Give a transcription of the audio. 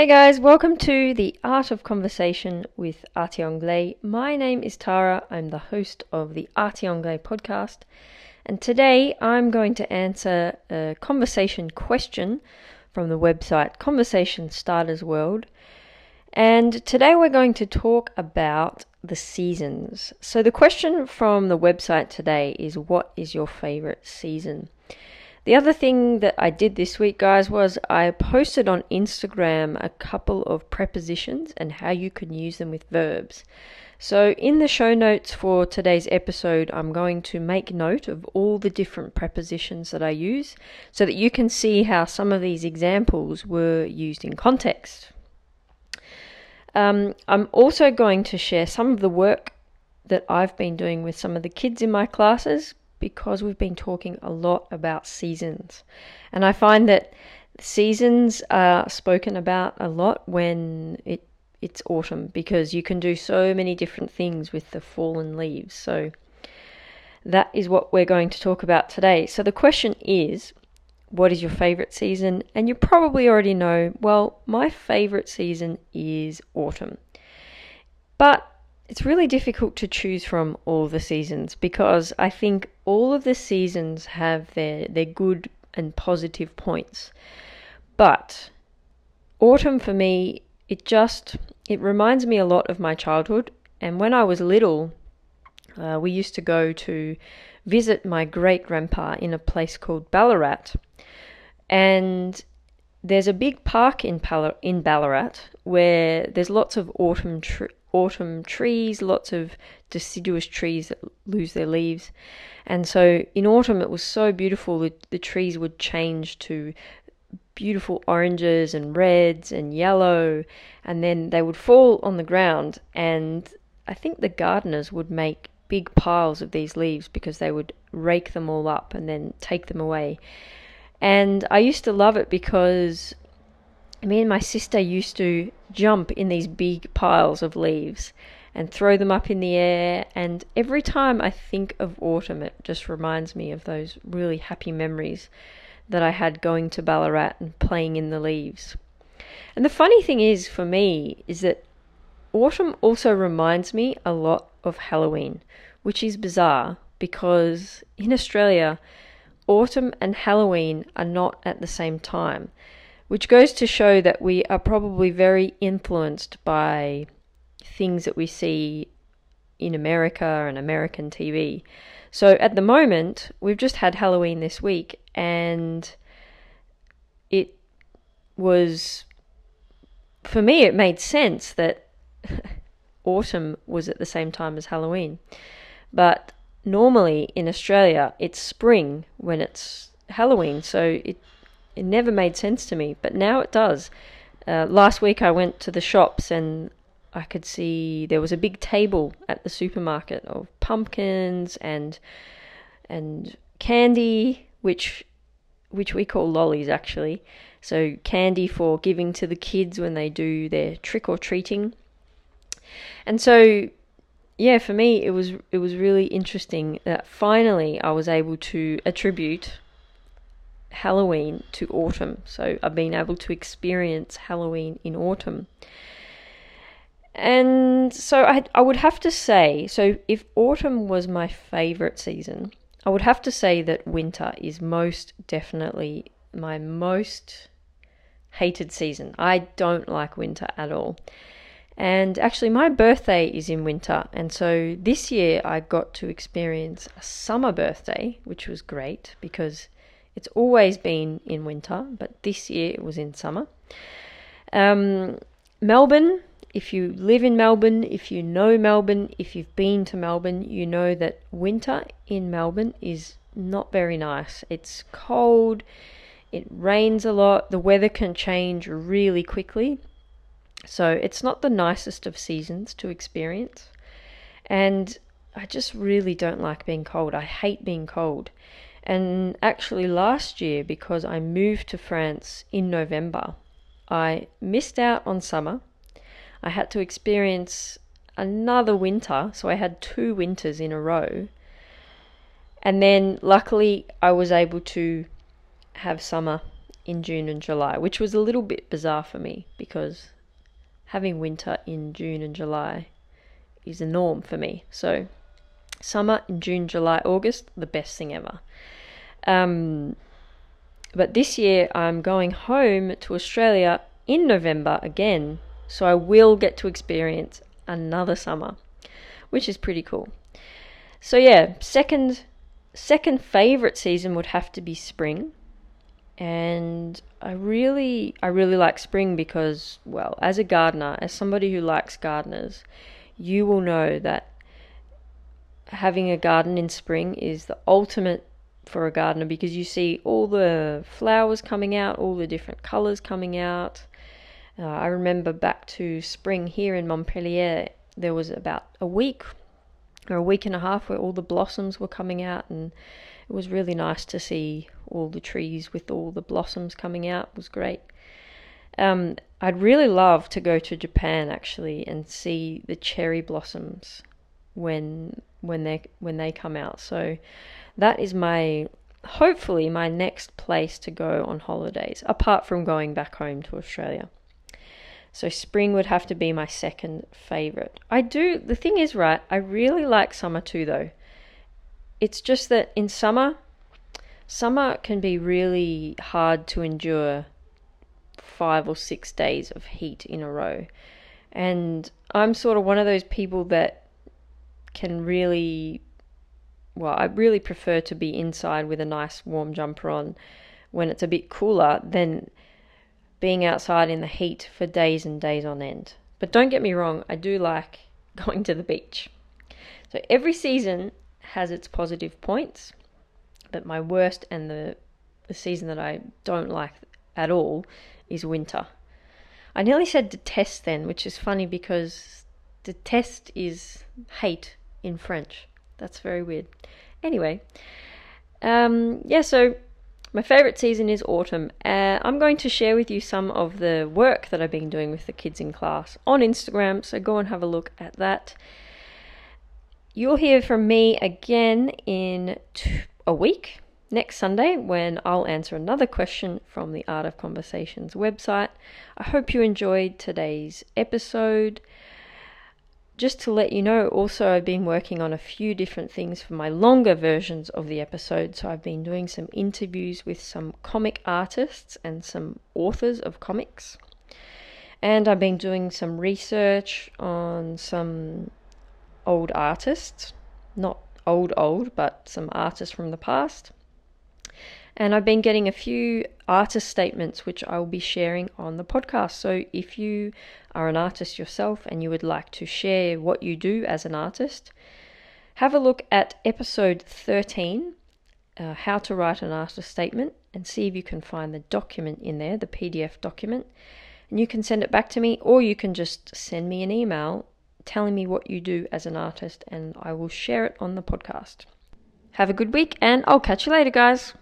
Hey guys, welcome to the Art of Conversation with Arti Anglais. My name is Tara. I'm the host of the Arti Anglais podcast, and today I'm going to answer a conversation question from the website Conversation Starters World. And today we're going to talk about the seasons. So the question from the website today is what is your favorite season? The other thing that I did this week, guys, was I posted on Instagram a couple of prepositions and how you can use them with verbs. So, in the show notes for today's episode, I'm going to make note of all the different prepositions that I use so that you can see how some of these examples were used in context. Um, I'm also going to share some of the work that I've been doing with some of the kids in my classes because we've been talking a lot about seasons. And I find that seasons are spoken about a lot when it it's autumn because you can do so many different things with the fallen leaves. So that is what we're going to talk about today. So the question is what is your favorite season? And you probably already know, well, my favorite season is autumn. But it's really difficult to choose from all the seasons because I think all of the seasons have their, their good and positive points. But autumn for me, it just it reminds me a lot of my childhood. And when I was little, uh, we used to go to visit my great grandpa in a place called Ballarat. And there's a big park in, Pal- in Ballarat where there's lots of autumn tre- autumn trees, lots of deciduous trees that lose their leaves. And so in autumn, it was so beautiful that the trees would change to beautiful oranges and reds and yellow, and then they would fall on the ground. And I think the gardeners would make big piles of these leaves because they would rake them all up and then take them away. And I used to love it because me and my sister used to jump in these big piles of leaves and throw them up in the air. And every time I think of autumn, it just reminds me of those really happy memories that I had going to Ballarat and playing in the leaves. And the funny thing is for me is that autumn also reminds me a lot of Halloween, which is bizarre because in Australia, autumn and Halloween are not at the same time which goes to show that we are probably very influenced by things that we see in America and American TV. So at the moment, we've just had Halloween this week, and it was, for me, it made sense that autumn was at the same time as Halloween. But normally in Australia, it's spring when it's Halloween, so it it never made sense to me, but now it does. Uh, last week I went to the shops and I could see there was a big table at the supermarket of pumpkins and and candy, which which we call lollies actually. So candy for giving to the kids when they do their trick or treating. And so yeah, for me it was it was really interesting that finally I was able to attribute Halloween to autumn. So I've been able to experience Halloween in autumn. And so I, I would have to say, so if autumn was my favorite season, I would have to say that winter is most definitely my most hated season. I don't like winter at all. And actually, my birthday is in winter, and so this year I got to experience a summer birthday, which was great because it's always been in winter, but this year it was in summer. Um, Melbourne, if you live in Melbourne, if you know Melbourne, if you've been to Melbourne, you know that winter in Melbourne is not very nice. It's cold, it rains a lot, the weather can change really quickly. So it's not the nicest of seasons to experience. And I just really don't like being cold. I hate being cold. And actually, last year, because I moved to France in November, I missed out on summer. I had to experience another winter, so I had two winters in a row. And then, luckily, I was able to have summer in June and July, which was a little bit bizarre for me because having winter in June and July is a norm for me. So, summer in June, July, August, the best thing ever. Um, but this year I'm going home to Australia in November again, so I will get to experience another summer, which is pretty cool. So yeah, second second favorite season would have to be spring. And I really I really like spring because well, as a gardener, as somebody who likes gardeners, you will know that having a garden in spring is the ultimate for a gardener because you see all the flowers coming out, all the different colors coming out. Uh, I remember back to spring here in Montpellier, there was about a week or a week and a half where all the blossoms were coming out, and it was really nice to see all the trees with all the blossoms coming out. It was great. Um, I'd really love to go to Japan actually and see the cherry blossoms when when they when they come out. So that is my hopefully my next place to go on holidays apart from going back home to Australia. So spring would have to be my second favorite. I do, the thing is, right, I really like summer too, though. It's just that in summer, summer can be really hard to endure five or six days of heat in a row. And I'm sort of one of those people that can really, well, I really prefer to be inside with a nice warm jumper on when it's a bit cooler than being outside in the heat for days and days on end. But don't get me wrong, I do like going to the beach. So every season has its positive points, but my worst and the, the season that I don't like at all is winter. I nearly said detest then, which is funny because detest is hate in French. That's very weird. Anyway, um, yeah, so my favourite season is autumn. Uh, I'm going to share with you some of the work that I've been doing with the kids in class on Instagram, so go and have a look at that. You'll hear from me again in t- a week, next Sunday, when I'll answer another question from the Art of Conversations website. I hope you enjoyed today's episode just to let you know, also, I've been working on a few different things for my longer versions of the episode. So, I've been doing some interviews with some comic artists and some authors of comics. And I've been doing some research on some old artists, not old, old, but some artists from the past. And I've been getting a few artist statements which I will be sharing on the podcast. So if you are an artist yourself and you would like to share what you do as an artist, have a look at episode 13, uh, How to Write an Artist Statement, and see if you can find the document in there, the PDF document. And you can send it back to me, or you can just send me an email telling me what you do as an artist, and I will share it on the podcast. Have a good week, and I'll catch you later, guys.